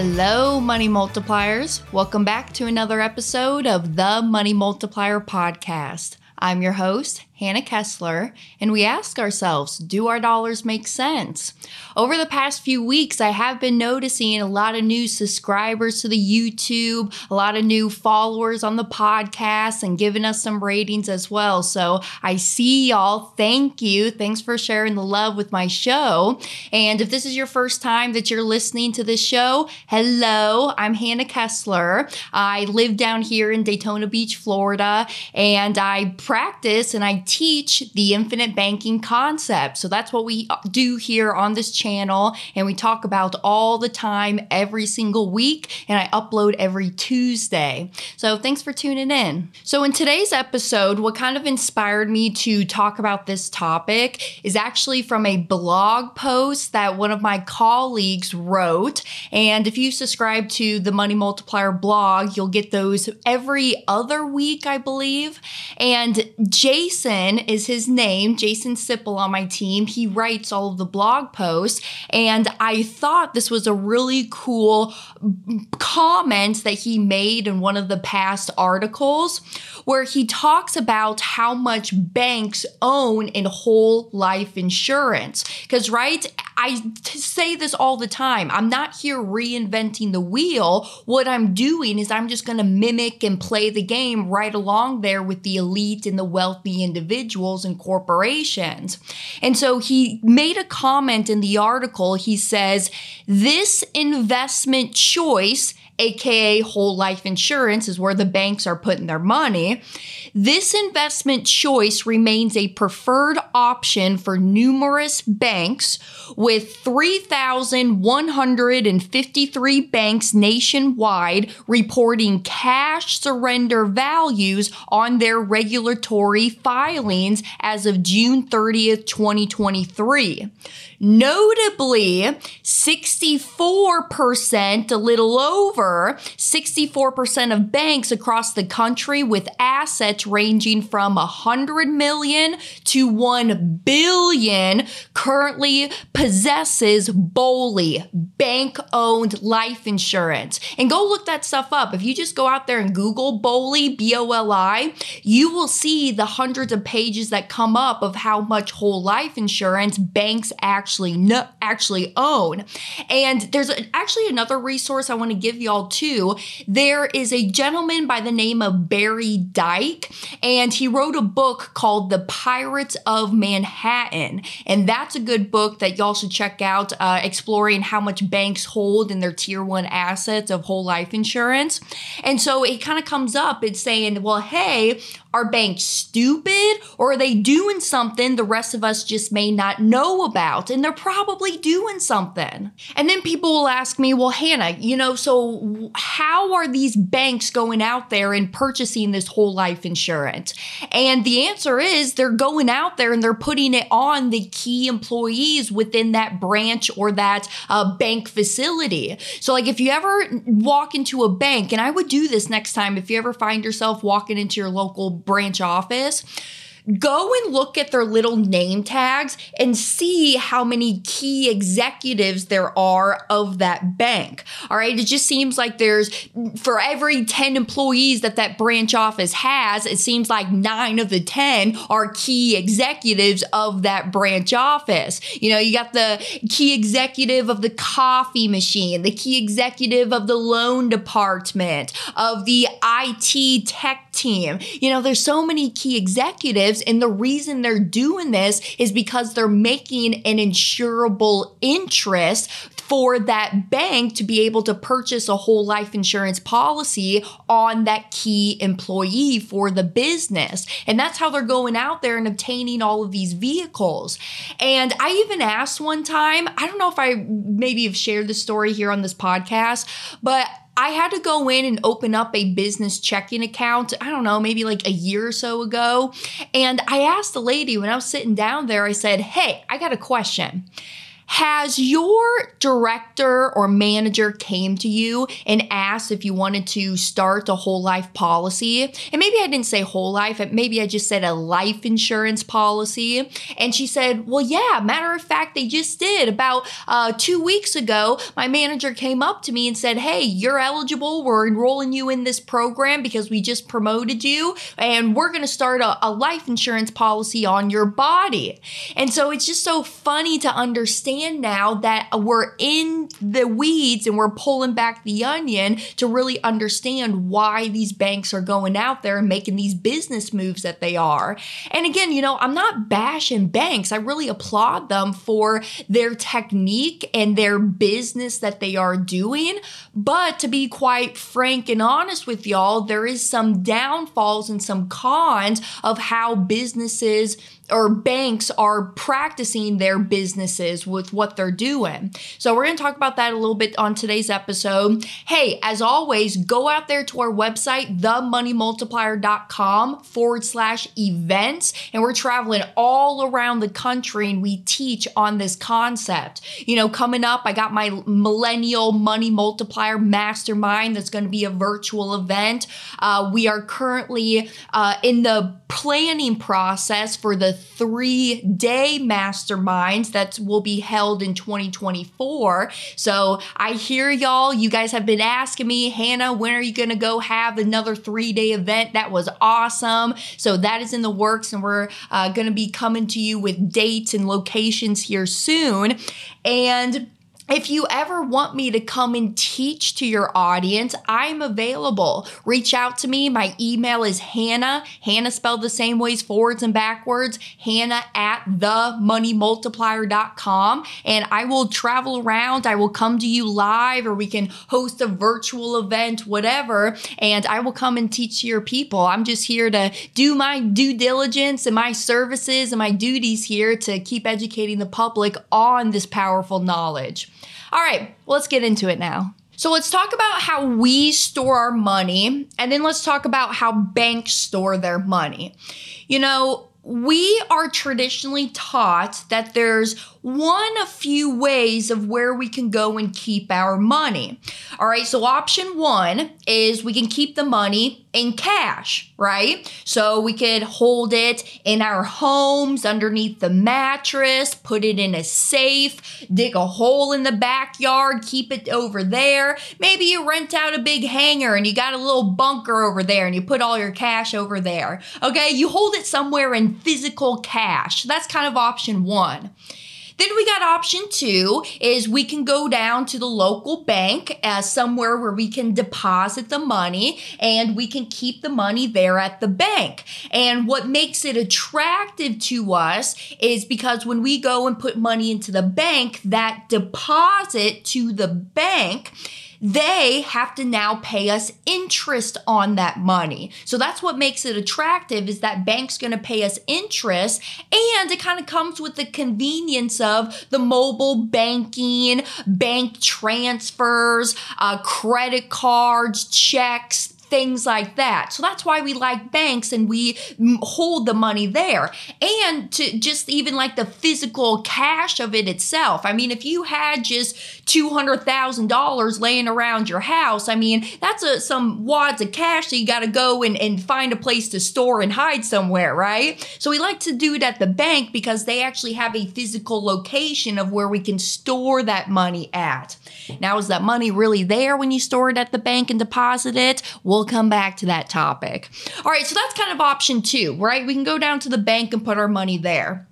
Hello, Money Multipliers. Welcome back to another episode of the Money Multiplier Podcast. I'm your host, Hannah Kesler, and we ask ourselves, do our dollars make sense? Over the past few weeks, I have been noticing a lot of new subscribers to the YouTube, a lot of new followers on the podcast, and giving us some ratings as well. So I see y'all. Thank you. Thanks for sharing the love with my show. And if this is your first time that you're listening to this show, hello, I'm Hannah Kesler. I live down here in Daytona Beach, Florida, and I practice and I teach the infinite banking concept. So that's what we do here on this channel. And we talk about all the time, every single week. And I upload every Tuesday. So thanks for tuning in. So in today's episode, what kind of inspired me to talk about this topic is actually from a blog post that one of my colleagues wrote. And if you subscribe to the Money Multiplier blog, you'll get those every other week, I believe. And Jason, is his name, Jason Sipple on my team. He writes all of the blog posts. And I thought this was a really cool comment that he made in one of the past articles where he talks about how much banks own in whole life insurance. Because, right, I say this all the time. I'm not here reinventing the wheel. What I'm doing is I'm just going to mimic and play the game right along there with the elite and the wealthy individuals and corporations. And so he made a comment in the article. He says, This investment choice aka whole life insurance, is where the banks are putting their money. This investment choice remains a preferred option for numerous banks, with 3,153 banks nationwide reporting cash surrender values on their regulatory filings as of June 30th, 2023. Notably, 64%, a little over 64% of banks across the country with assets ranging from 100 million to 1 billion currently possesses BOLI, bank owned life insurance. And go look that stuff up. If you just go out there and Google BOLI, B O L I, you will see the hundreds of pages that come up of how much whole life insurance banks actually actually no, actually own. And there's actually another resource I want to give y'all too. There is a gentleman by the name of Barry Dyke, and he wrote a book called The Pirates of Manhattan. And that's a good book that y'all should check out, uh, exploring how much banks hold in their tier one assets of whole life insurance. And so it kind of comes up, it's saying, well, hey, are banks stupid or are they doing something the rest of us just may not know about? And they're probably doing something. And then people will ask me, well, Hannah, you know, so how are these banks going out there and purchasing this whole life insurance? And the answer is they're going out there and they're putting it on the key employees within that branch or that uh, bank facility. So, like, if you ever walk into a bank, and I would do this next time if you ever find yourself walking into your local branch office go and look at their little name tags and see how many key executives there are of that bank. All right. It just seems like there's, for every 10 employees that that branch office has, it seems like nine of the 10 are key executives of that branch office. You know, you got the key executive of the coffee machine, the key executive of the loan department, of the IT tech team. You know, there's so many key executives and the reason they're doing this is because they're making an insurable interest for that bank to be able to purchase a whole life insurance policy on that key employee for the business. And that's how they're going out there and obtaining all of these vehicles. And I even asked one time, I don't know if I maybe have shared the story here on this podcast, but I had to go in and open up a business checking account, I don't know, maybe like a year or so ago. And I asked the lady when I was sitting down there, I said, Hey, I got a question. Has your director or manager came to you and asked if you wanted to start a whole life policy? And maybe I didn't say whole life, maybe I just said a life insurance policy. And she said, Well, yeah, matter of fact, they just did. About uh, two weeks ago, my manager came up to me and said, Hey, you're eligible. We're enrolling you in this program because we just promoted you, and we're going to start a, a life insurance policy on your body. And so it's just so funny to understand understand now that uh, we're in the weeds and we're pulling back the onion to really understand why these banks are going out there and making these business moves that they are. And again, you know, I'm not bashing banks. I really applaud them for their technique and their business that they are doing. But to be quite frank and honest with y'all, there is some downfalls and some cons of how businesses or banks are practicing their businesses with what they're doing. So we're going to talk about that a little bit on today's episode. Hey, as always, go out there to our website, themoneymultiplier.com forward slash events. And we're traveling all around the country and we teach on this concept. You know, coming up, I got my Millennial Money Multiplier Mastermind that's going to be a virtual event. Uh, we are currently uh, in the planning process for the three day masterminds that will be held in 2024. So I hear y'all, you guys have been asking me, Hannah, when are you going to go have another three day event? That was awesome. So that is in the works, and we're uh, going to be coming to you with dates and locations here soon. And if you ever want me to come and teach to your audience, I'm available. Reach out to me. My email is Hannah, Hannah spelled the same ways, forwards and backwards, Hannah at themoneymultiplier.com. And I will travel around. I will come to you live, or we can host a virtual event, whatever. And I will come and teach your people. I'm just here to do my due diligence and my services and my duties here to keep educating the public on this powerful knowledge. All right, let's get into it now. So let's talk about how we store our money, and then let's talk about how banks store their money. You know, we are traditionally taught that there's one of few ways of where we can go and keep our money. All right, so option one is we can keep the money in cash, right? So we could hold it in our homes underneath the mattress, put it in a safe, dig a hole in the backyard, keep it over there. Maybe you rent out a big hangar and you got a little bunker over there and you put all your cash over there. Okay, you hold it somewhere in physical cash. That's kind of option one. Then we got option two is we can go down to the local bank as somewhere where we can deposit the money and we can keep the money there at the bank. And what makes it attractive to us is because when we go and put money into the bank, that deposit to the bank they have to now pay us interest on that money. So that's what makes it attractive is that bank's going to pay us interest and it kind of comes with the convenience of the mobile banking, bank transfers, uh, credit cards, checks, things like that. So that's why we like banks and we hold the money there. And to just even like the physical cash of it itself. I mean, if you had just $200,000 laying around your house, I mean, that's a, some wads of cash that you got to go and, and find a place to store and hide somewhere, right? So we like to do it at the bank because they actually have a physical location of where we can store that money at. Now, is that money really there when you store it at the bank and deposit it? We'll come back to that topic. All right, so that's kind of option two, right? We can go down to the bank and put our money there.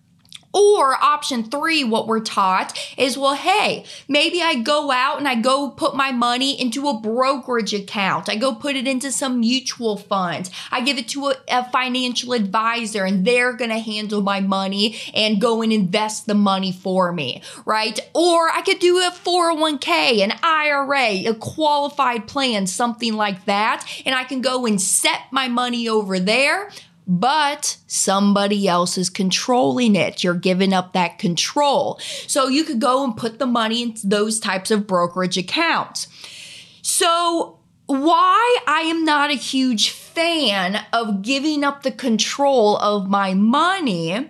Or option three, what we're taught is, well, hey, maybe I go out and I go put my money into a brokerage account. I go put it into some mutual funds. I give it to a, a financial advisor and they're going to handle my money and go and invest the money for me, right? Or I could do a 401k, an IRA, a qualified plan, something like that. And I can go and set my money over there but somebody else is controlling it. You're giving up that control. So you could go and put the money into those types of brokerage accounts. So, why I am not a huge fan of giving up the control of my money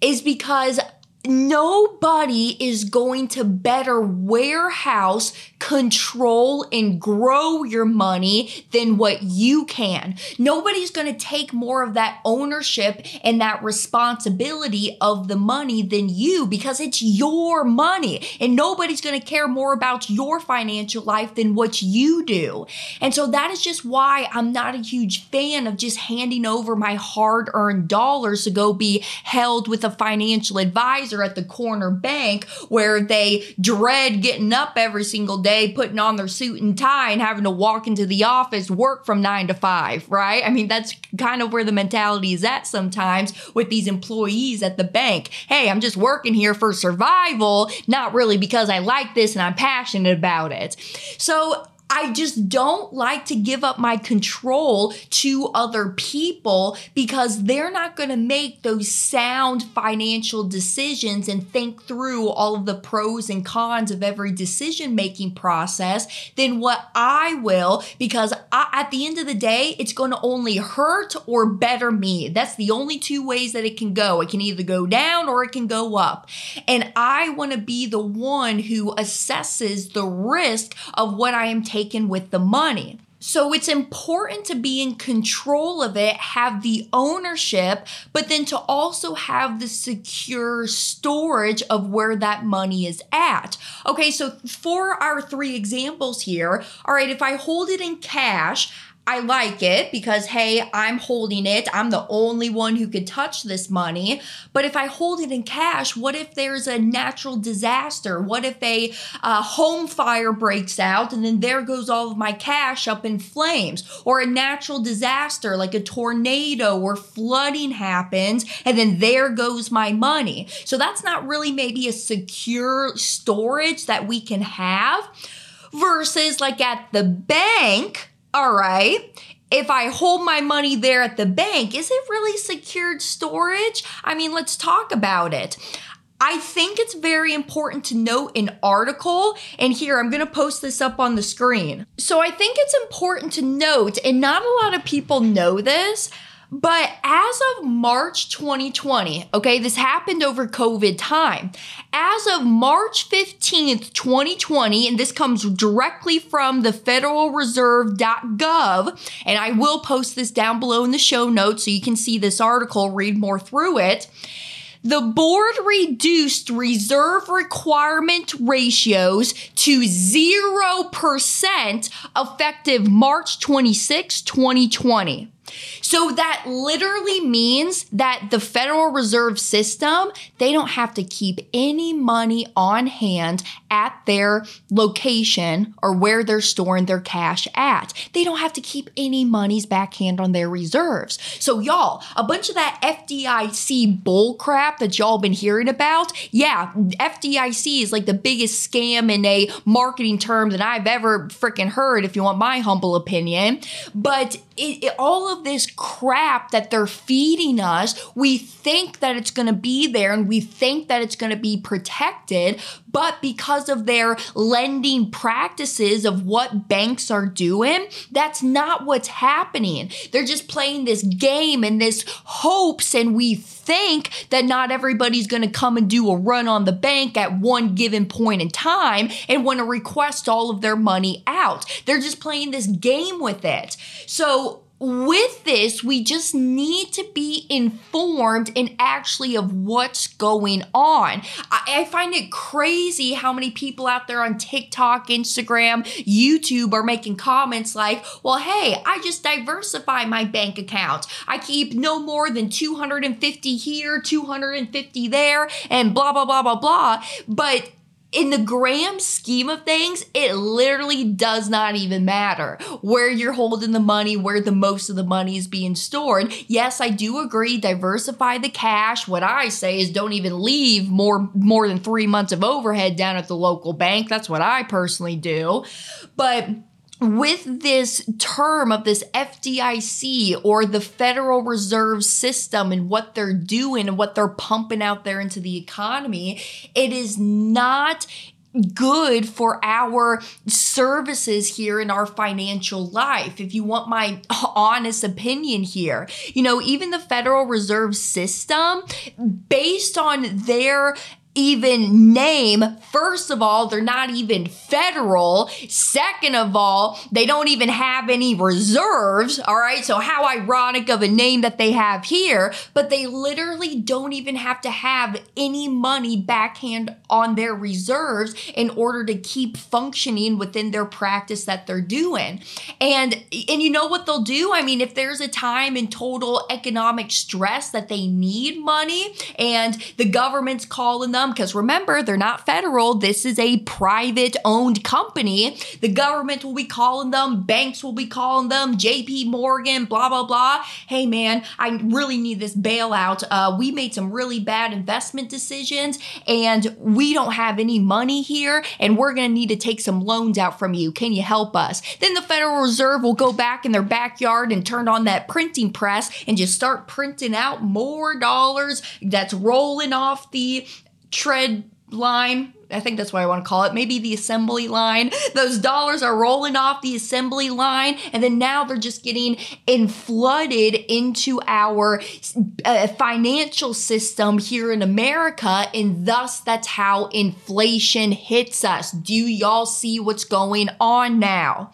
is because nobody is going to better warehouse, control, and grow your money than what you can. Nobody's going to take more of that ownership and that responsibility of the money than you because it's your money. And nobody's going to care more about your financial life than what you do. And so that is just why I'm not a huge fan of just handing over my hard earned dollars to go be held with a financial advisor at the corner bank where they dread getting up every single day, putting on their suit and tie and having to walk into the office, work from nine to five, right? I mean, that's kind of where the mentality is at sometimes with these employees at the bank. Hey, I'm just working here for survival, not really because I like this and I'm passionate about it. So I just don't like to give up my control to other people because they're not going to make those sound financial decisions and think through all of the pros and cons of every decision making process than what I will because I, at the end of the day, it's going to only hurt or better me. That's the only two ways that it can go. It can either go down or it can go up. And I want to be the one who assesses the risk of what I am taking taken with the money. So it's important to be in control of it, have the ownership, but then to also have the secure storage of where that money is at. Okay, so for our three examples here, all right, if I hold it in cash, I like it because, hey, I'm holding it. I'm the only one who could touch this money. But if I hold it in cash, what if there's a natural disaster? What if a home fire breaks out and then there goes all of my cash up in flames? Or a natural disaster like a tornado or flooding happens and then there goes my money. So that's not really maybe a secure storage that we can have versus like at the bank all right, if I hold my money there at the bank, is it really secured storage? I mean, let's talk about it. I think it's very important to note an article, and here I'm gonna post this up on the screen. So I think it's important to note, and not a lot of people know this, but as of March 2020, okay, this happened over COVID time. As of March 15th, 2020, and this comes directly from the Federal federalreserve.gov, and I will post this down below in the show notes so you can see this article, read more through it. The board reduced reserve requirement ratios to 0% effective March 26, 2020. So that literally means that the Federal Reserve System, they don't have to keep any money on hand at their location or where they're storing their cash at. They don't have to keep any monies backhand on their reserves. So y'all, a bunch of that FDIC bull crap that y'all been hearing about, yeah, FDIC is like the biggest scam in a marketing term that I've ever freaking heard if you want my humble opinion. But it, it, all of this crap that they're feeding us, we think that it's going to be there and we think that it's going to be protected, but because of their lending practices of what banks are doing, that's not what's happening. They're just playing this game and this hopes, and we think that not everybody's going to come and do a run on the bank at one given point in time and want to request all of their money out. They're just playing this game with it. So, with this, we just need to be informed and actually of what's going on. I, I, find it crazy how many people out there on TikTok, Instagram, YouTube are making comments like, well, hey, I just diversify my bank account. I keep no more than 250 here, 250 there, and blah, blah, blah, blah, blah. But in the grand scheme of things, it literally does not even matter where you're holding the money, where the most of the money is being stored. Yes, I do agree, diversify the cash. What I say is don't even leave more more than 3 months of overhead down at the local bank. That's what I personally do. But with this term of this FDIC or the Federal Reserve System and what they're doing and what they're pumping out there into the economy, it is not good for our services here in our financial life. If you want my honest opinion here, you know, even the Federal Reserve System, based on their even name. First of all, they're not even federal. Second of all, they don't even have any reserves. All right. So, how ironic of a name that they have here, but they literally don't even have to have any money backhand on their reserves in order to keep functioning within their practice that they're doing. And and you know what they'll do? I mean, if there's a time in total economic stress that they need money and the government's calling them because remember, they're not federal. This is a private owned company. The government will be calling them, banks will be calling them, JP Morgan, blah, blah, blah. Hey, man, I really need this bailout. Uh, we made some really bad investment decisions and we don't have any money here and we're going to need to take some loans out from you. Can you help us? Then the Federal Reserve will go back in their backyard and turn on that printing press and just start printing out more dollars that's rolling off the tread line. I think that's what I want to call it. Maybe the assembly line. Those dollars are rolling off the assembly line, and then now they're just getting in flooded into our uh, financial system here in America, and thus that's how inflation hits us. Do y'all see what's going on now?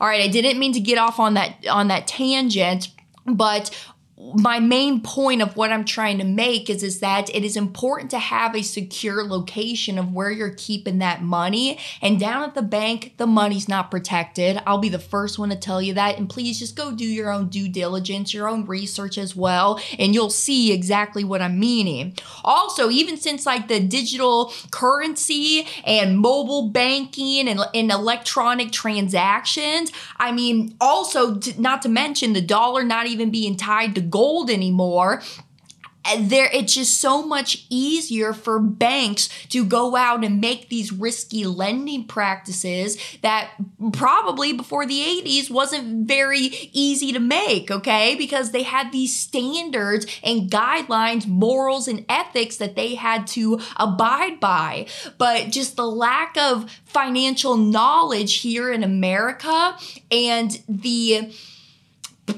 All right, I didn't mean to get off on that on that tangent, but my main point of what I'm trying to make is, is that it is important to have a secure location of where you're keeping that money. And down at the bank, the money's not protected. I'll be the first one to tell you that. And please just go do your own due diligence, your own research as well, and you'll see exactly what I'm meaning. Also, even since like the digital currency and mobile banking and, and electronic transactions, I mean, also to, not to mention the dollar not even being tied to gold anymore. There it's just so much easier for banks to go out and make these risky lending practices that probably before the 80s wasn't very easy to make okay? Because they had these standards and guidelines morals and ethics that they had to abide by. But just the lack of financial knowledge here in America and the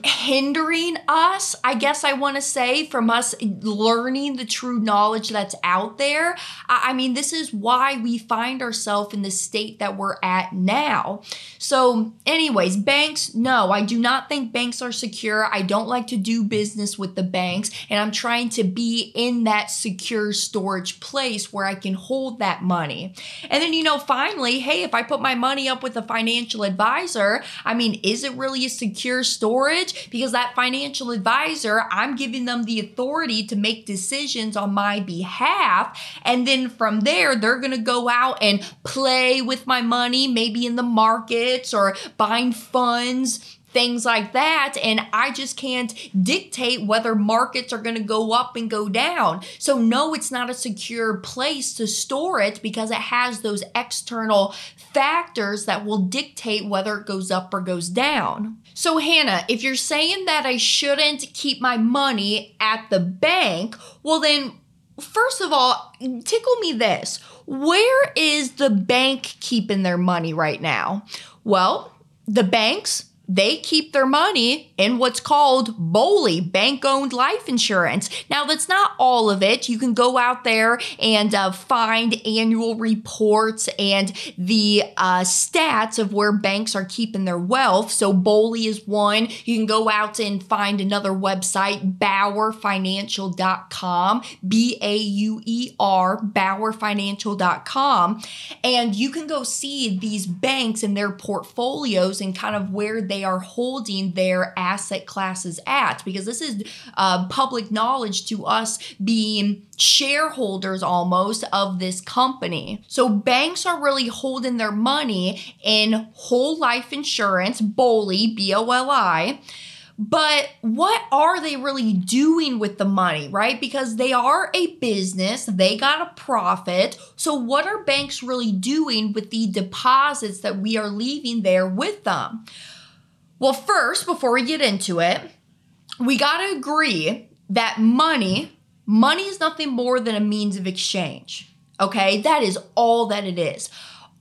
hindering us, I guess I want to say, from us learning the true knowledge that's out there. I mean, this is why we find ourselves in the state that we're at now. So, anyways, banks, no, I do not think banks are secure. I don't like to do business with the banks, and I'm trying to be in that secure storage place where I can hold that money. And then, you know, finally, hey, if I put my money up with a financial advisor, I mean, is it really a secure storage? Because that financial advisor, I'm giving them the authority to make decisions on my behalf. And then from there, they're going to go out and play with my money, maybe in the markets or buying funds things like that. And I just can't dictate whether markets are going to go up and go down. So, no, it's not a secure place to store it because it has those external factors that will dictate whether it goes up or goes down. So, Hannah, if you're saying that I shouldn't keep my money at the bank, well, then, first of all, tickle me this. Where is the bank keeping their money right now? Well, the banks they keep their money in what's called BOLI, bank owned life insurance. Now, that's not all of it. You can go out there and uh, find annual reports and the uh, stats of where banks are keeping their wealth. So, BOLI is one. You can go out and find another website, bauerfinancial.com, B A U E R, bauerfinancial.com. And you can go see these banks and their portfolios and kind of where they they are holding their asset classes at because this is uh, public knowledge to us being shareholders almost of this company. So banks are really holding their money in whole life insurance, BOLI, B O L I. But what are they really doing with the money, right? Because they are a business, they got a profit. So, what are banks really doing with the deposits that we are leaving there with them? Well, first, before we get into it, we got to agree that money, money is nothing more than a means of exchange. Okay, that is all that it is.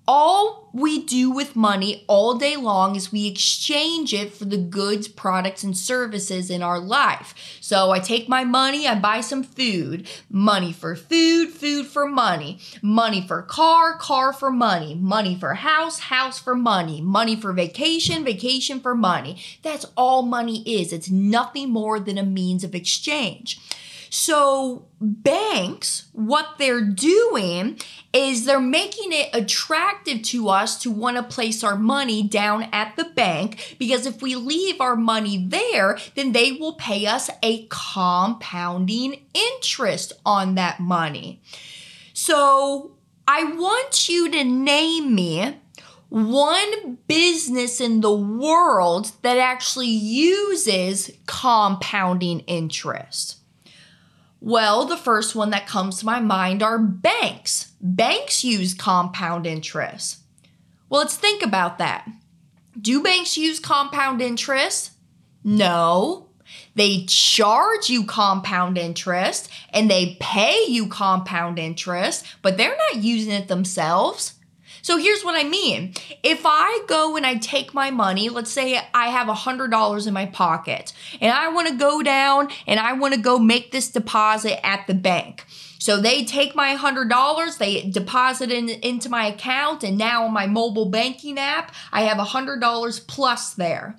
All we do with money all day long is we exchange it for the goods, products, and services in our life. So I take my money, I buy some food, money for food, food for money, money for car, car for money, money for house, house for money, money for vacation, vacation for money. That's all money is. It's nothing more than a means of exchange. So, banks, what they're doing is they're making it attractive to us to want to place our money down at the bank because if we leave our money there, then they will pay us a compounding interest on that money. So, I want you to name me one business in the world that actually uses compounding interest. Well, the first one that comes to my mind are banks. Banks use compound interest. Well, let's think about that. Do banks use compound interest? No. They charge you compound interest and they pay you compound interest, but they're not using it themselves. So here's what I mean. If I go and I take my money, let's say I have a $100 in my pocket, and I want to go down and I want to go make this deposit at the bank. So they take my $100, they deposit it in, into my account, and now on my mobile banking app, I have $100 plus there.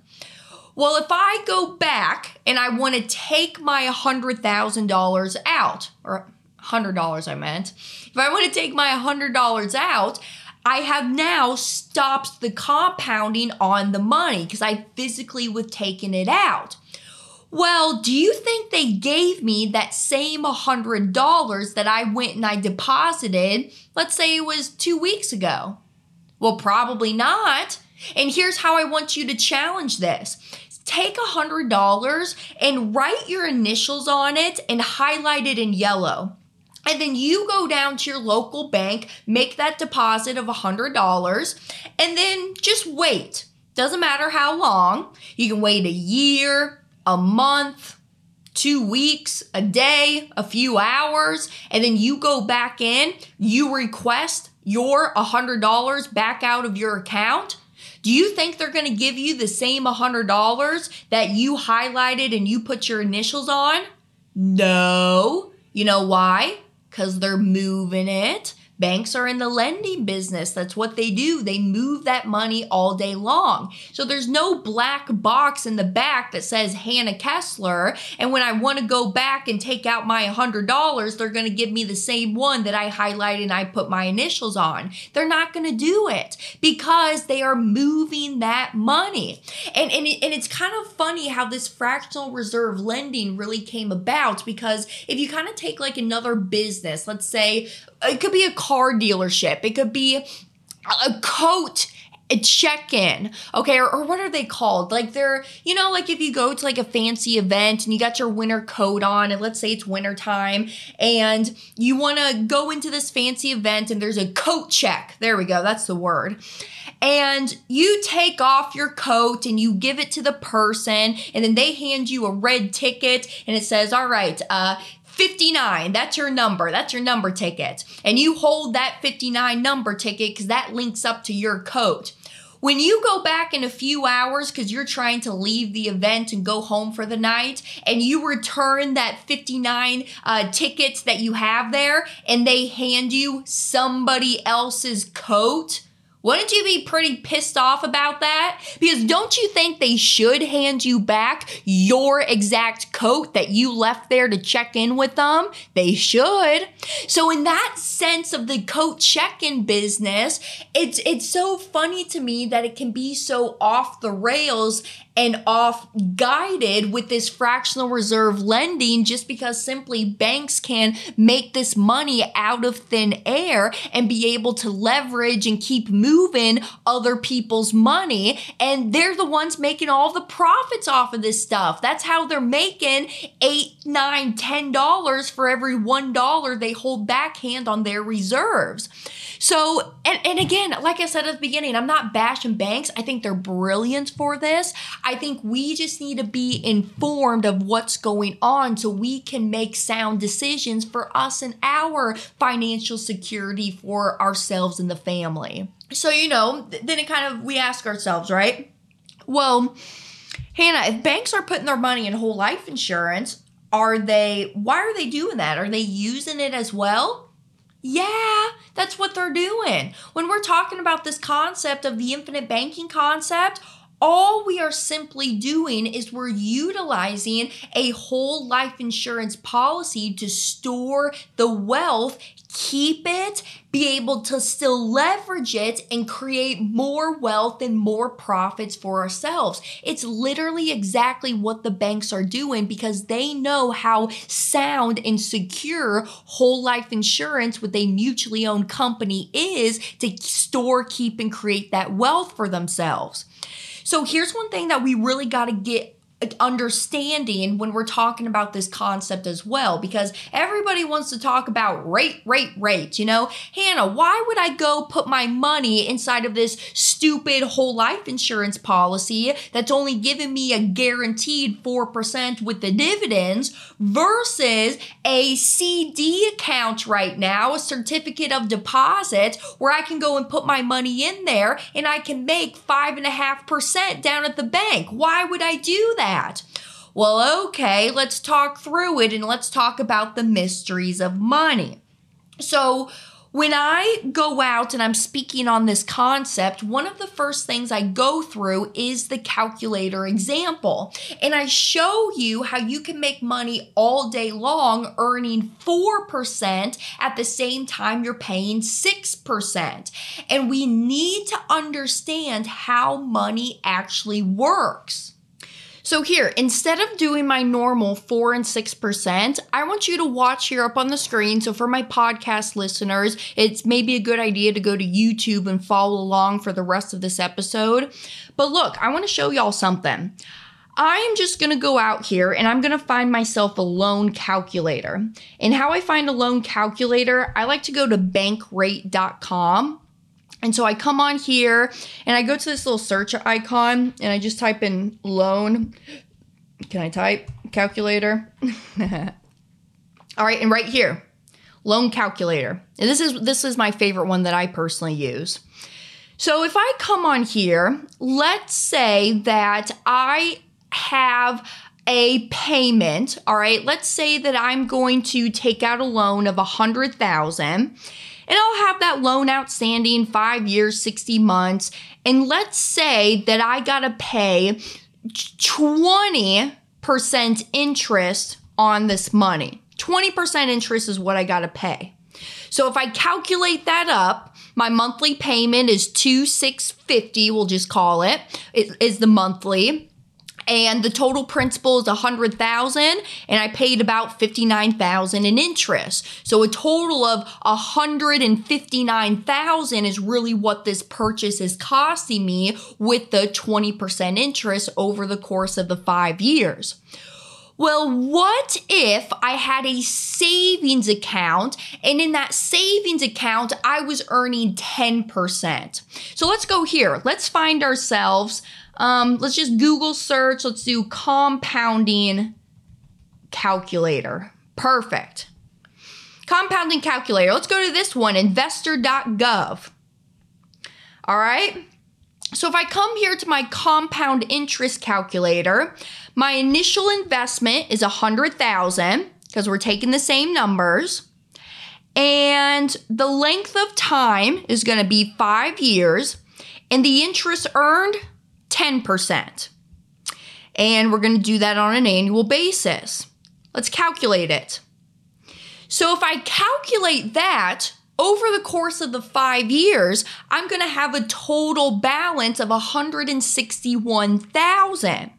Well, if I go back and I want to take my $100,000 out, or $100 I meant, if I want to take my $100 out, I have now stopped the compounding on the money because I physically was taking it out. Well, do you think they gave me that same $100 that I went and I deposited, let's say it was two weeks ago? Well, probably not. And here's how I want you to challenge this take $100 and write your initials on it and highlight it in yellow. And then you go down to your local bank, make that deposit of $100, and then just wait. Doesn't matter how long. You can wait a year, a month, two weeks, a day, a few hours, and then you go back in, you request your $100 back out of your account. Do you think they're going to give you the same $100 that you highlighted and you put your initials on? No. You know why? Because they're moving it. Banks are in the lending business. That's what they do. They move that money all day long. So there's no black box in the back that says Hannah Kesler. And when I want to go back and take out my $100, they're going to give me the same one that I highlighted and I put my initials on. They're not going to do it because they are moving that money. And, and, it, and it's kind of funny how this fractional reserve lending really came about because if you kind of take like another business, let's say it could be a car dealership, it could be a coat a check-in okay or, or, what are they called? Like they're you know like if you go to like a fancy event and you got your winter coat on and let's say it's winter time and you want to go into this fancy event and there's a coat check. There we go that's the word. And you take off your coat and you give it to the person and then they hand you a red ticket and it says all right uh 59, that's your number. That's your number ticket. And you hold that 59 number ticket because that links up to your coat. When you go back in a few hours because you're trying to leave the event and go home for the night, and you return that 59 uh, tickets that you have there, and they hand you somebody else's coat, wouldn't you be pretty pissed off about that? Because don't you think they should hand you back your exact coat that you left there to check in with them? They should. So in that sense of the coat check-in business, it's it's so funny to me that it can be so off the rails and off guided with this fractional reserve lending just because simply banks can make this money out of thin air and be able to leverage and keep moving other people's money and they're the ones making all the profits off of this stuff. That's how they're making eight, nine, ten dollars for every one dollar they hold backhand on their reserves. So, and, and again, like I said at the beginning, I'm not bashing banks. I think they're brilliant for this. I think we just need to be informed of what's going on so we can make sound decisions for us and our financial security for ourselves and the family. So, you know, then it kind of, we ask ourselves, right? Well, Hannah, if banks are putting their money in whole life insurance, are they, why are they doing that? Are they using it as well? Yeah, that's what they're doing. When we're talking about this concept of the infinite banking concept, all we are simply doing is we're utilizing a whole life insurance policy to store the wealth, keep it, be able to still leverage it, and create more wealth and more profits for ourselves. It's literally exactly what the banks are doing because they know how sound and secure whole life insurance with a mutually owned company is to store, keep, and create that wealth for themselves. So here's one thing that we really got to get understanding when we're talking about this concept as well because everybody wants to talk about rate rate rate you know? Hannah why would i go put my money inside of this stupid whole life insurance policy that's only giving me a guaranteed 4% with the dividends versus a cd account right now a certificate of deposit where i can go and put my money in there and i can make 5.5% down at the bank? Why would i do that that? Well, okay, let's talk through it and let's talk about the mysteries of money. So, when I go out and I'm speaking on this concept, one of the first things I go through is the calculator example. And I show you how you can make money all day long earning 4% at the same time you're paying 6%. And we need to understand how money actually works. So here, instead of doing my normal 4 and 6%, I want you to watch here up on the screen. So for my podcast listeners, it's maybe a good idea to go to YouTube and follow along for the rest of this episode. But look, I want to show y'all something. I am just to go out here and I'm to find myself a loan calculator. And how I find a loan calculator, I like to go to bankrate.com and so I come on here and I go to this little search icon and I just type in loan. Can I type calculator? All right, and right here, loan calculator. And this is this is my favorite one that I personally use. So if I come on here, let's say that I have a payment, all right? Let's say that I'm going to take out a loan of a 100,000 and I'll have that loan outstanding five years, 60 months. And let's say that I got to pay 20% interest on this money. 20% interest is what I got to pay. So if I calculate that up, my monthly payment is 2650, we'll just call it, is the monthly and the total principal is a hundred thousand and i paid about 59000 in interest so a total of a hundred and fifty nine thousand is really what this purchase is costing me with the 20% interest over the course of the five years well, what if I had a savings account and in that savings account I was earning 10%? So let's go here. Let's find ourselves um, let's just Google search. Let's do compounding calculator. Perfect. Compounding calculator. Let's go to this one, investor.gov. All right. So if I come here to my compound interest calculator, my initial investment is a 100,000 because we're taking the same numbers. And the length of time is going to be 5 years and the interest earned 10%. And we're going to do that on an annual basis. Let's calculate it. So if I calculate that over the course of the five years, I'm going to have a total balance of 161,000.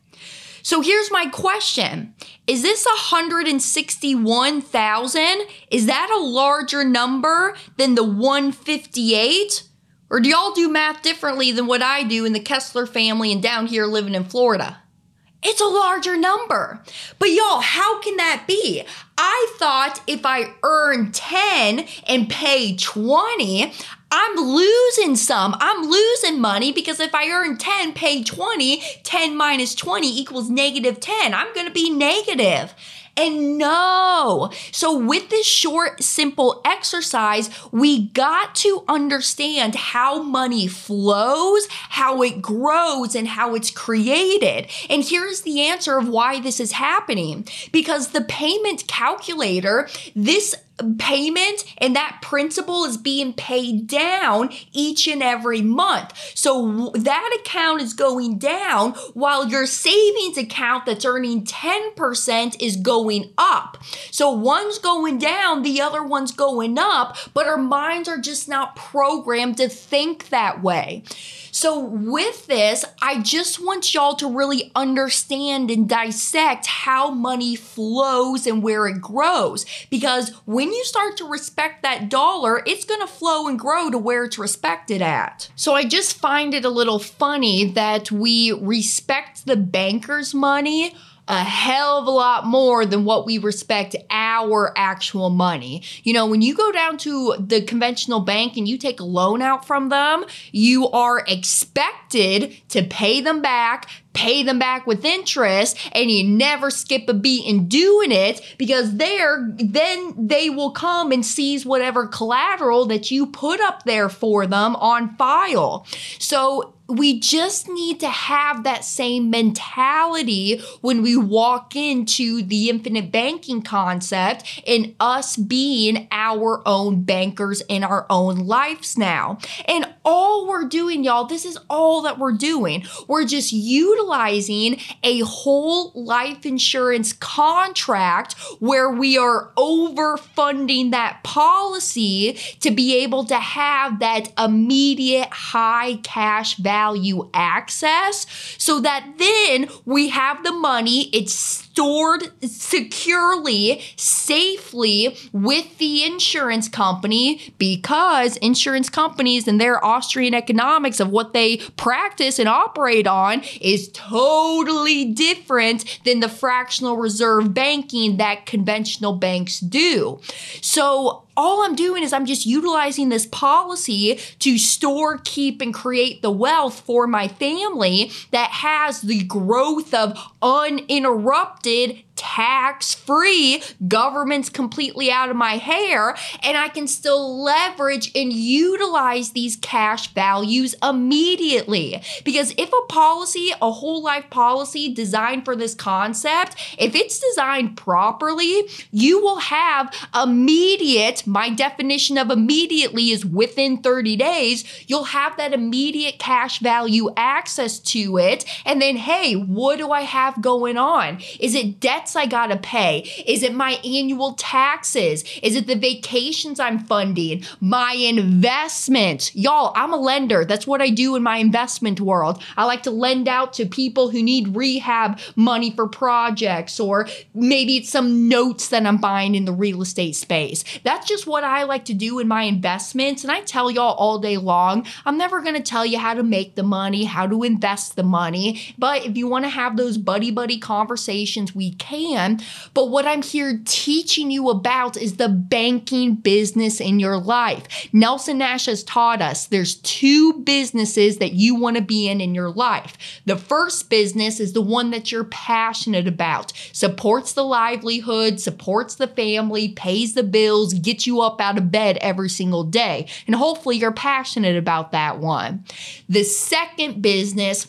So here's my question. Is this 161,000? Is that a larger number than the 158 Or do y'all do math differently than what I do in the Kesler family and down here living in Florida? It's a larger number. But y'all, how can that be? I thought if I earn 10 and pay 20, I'm losing some. I'm losing money because if I earn 10, pay 20, 10 minus 20 equals negative 10. I'm going to be negative. And no. So, with this short, simple exercise, we got to understand how money flows, how it grows, and how it's created. And here's the answer of why this is happening because the payment calculator, this payment and that principal is being paid down each and every month. So that account is going down while your savings account that's earning 10% is going up. So one's going down, the other one's going up, but our minds are just not programmed to think that way. So, with this, I just want y'all to really understand and dissect how money flows and where it grows. Because when you start to respect that dollar, it's going to flow and grow to where it's respected at. So, I just find it a little funny that we respect the banker's money a hell of a lot more than what we respect our actual money. You know, when you go down to the conventional bank and you take a loan out from them, you are expected to pay them back, pay them back with interest and you never skip a beat in doing it because there then they will come and seize whatever collateral that you put up there for them on file. So we just need to have that same mentality when we walk into the infinite banking concept and us being our own bankers in our own lives now. And all we're doing, y'all, this is all that we're doing. We're just utilizing a whole life insurance contract where we are overfunding that policy to be able to have that immediate high cash value access so that then we have the money, it's stored securely, safely with the insurance company because insurance companies and their Austrian economics of what they practice and operate on is totally different than the fractional reserve banking that conventional banks do. So all I'm doing is I'm just utilizing this policy to store, keep, and create the wealth for my family that has the growth of uninterrupted tax free, government's completely out of my hair, and I can still leverage and utilize these cash values immediately. Because if a policy, a whole life policy designed for this concept, if it's designed properly, you will have immediate, my definition of immediately is within 30 days, you'll have that immediate cash value access to it. And then, hey, what do I have going on? Is it debt? Debts I gotta pay? Is it my annual taxes? Is it the vacations I'm funding? My investments? Y'all, I'm a lender. That's what I do in my investment world. I like to lend out to people who need rehab money for projects, or maybe it's some notes that I'm buying in the real estate space. That's just what I like to do in my investments. And I tell y'all all day long, I'm never gonna tell you how to make the money, how to invest the money. But if you wanna have those buddy buddy conversations, we can can. But what I'm here teaching you about is the banking business in your life. Nelson Nash has taught us there's two businesses that you want to be in in your life. The first business is the one that you're passionate about, supports the livelihood, supports the family, pays the bills, gets you up out of bed every single day. And hopefully you're passionate about that one. The second business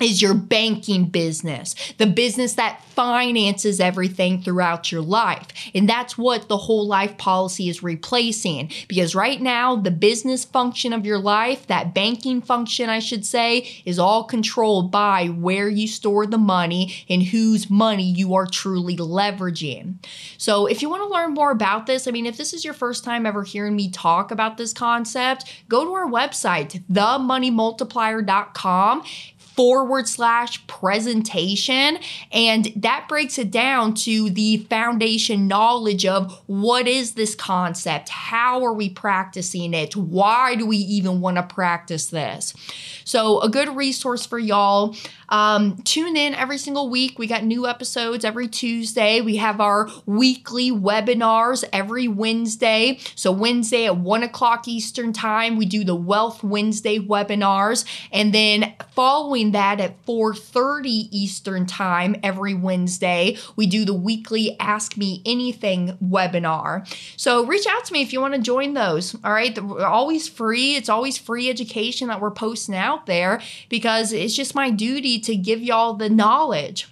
is your banking business, the business that finances everything throughout your life. And that's what the whole life policy is replacing. Because right now, the business function of your life, that banking function, I should say, is all controlled by where you store the money and whose money you are truly leveraging. So, if you want to learn more about this, I mean, if this is your first time ever hearing me talk about this concept, go to our website, themoneymultiplier.com forward slash presentation. And that breaks it down to the foundation knowledge of what is this concept? How are we practicing it? Why do we even want to practice this? So, a good resource for y'all. Um, tune in every single week. We got new episodes every Tuesday. We have our weekly webinars every Wednesday. So, Wednesday at 1 o'clock Eastern Time, we do the Wealth Wednesday webinars. And then following that at 4:30 Eastern Time every Wednesday, we do the weekly Ask Me Anything webinar. So reach out to me if you want to join those. All right, they're always free. It's always free education that we're posting out there because it's just my duty to give y'all the knowledge.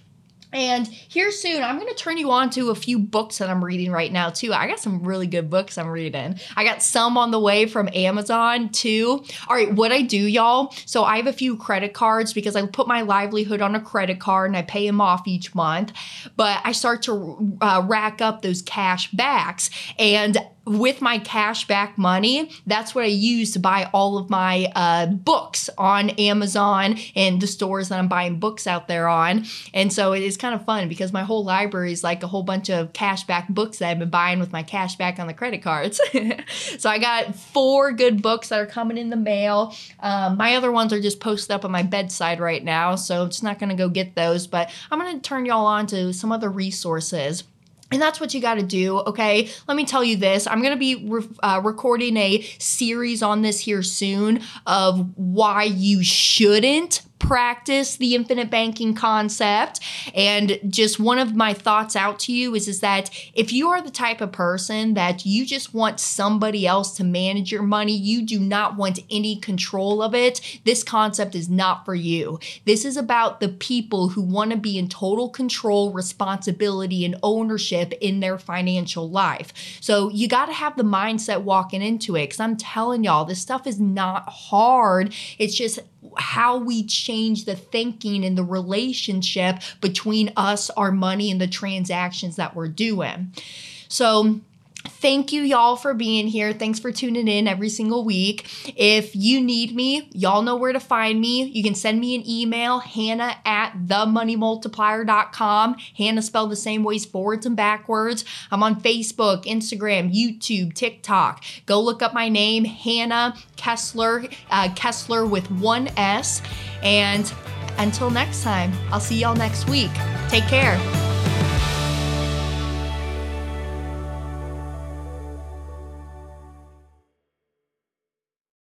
And here soon, I'm going to turn you on to a few books that I'm reading right now, too. I got some really good books I'm reading. I got some on the way from Amazon, too. All right, what I do, y'all, so I have a few credit cards because I put my livelihood on a credit card and I pay them off each month. But I start to uh, rack up those cash backs. And with my cash back money, that's what I use to buy all of my uh, books on Amazon and the stores that I'm buying books out there on. And so it is kind of fun because my whole library is like a whole bunch of cash back books that I've been buying with my cash back on the credit cards. so I got four good books that are coming in the mail. Um, my other ones are just posted up on my bedside right now, so I'm just not going to go get those, but I'm going to turn y'all on to some other resources. And that's what you got to do, okay? Let me tell you this. I'm going to be re- uh, recording a series on this here soon of why you shouldn't practice the infinite banking concept. And just one of my thoughts out to you is is that if you are the type of person that you just want somebody else to manage your money you do not want any control of it this concept is not for you. This is about the people who want to be in total control responsibility and ownership in their financial life. So you got to have the mindset walking into it because i'm telling y'all this stuff is not hard. It's just how we change the thinking and the relationship between us, our money, and the transactions that we're doing. So, Thank you, y'all, for being here. Thanks for tuning in every single week. If you need me, y'all know where to find me. You can send me an email, hannah at themoneymultiplier.com. Hannah spelled the same ways forwards and backwards. I'm on Facebook, Instagram, YouTube, TikTok. Go look up my name, Hannah Kesler, uh, Kesler with one S. And until next time, I'll see y'all next week. Take care.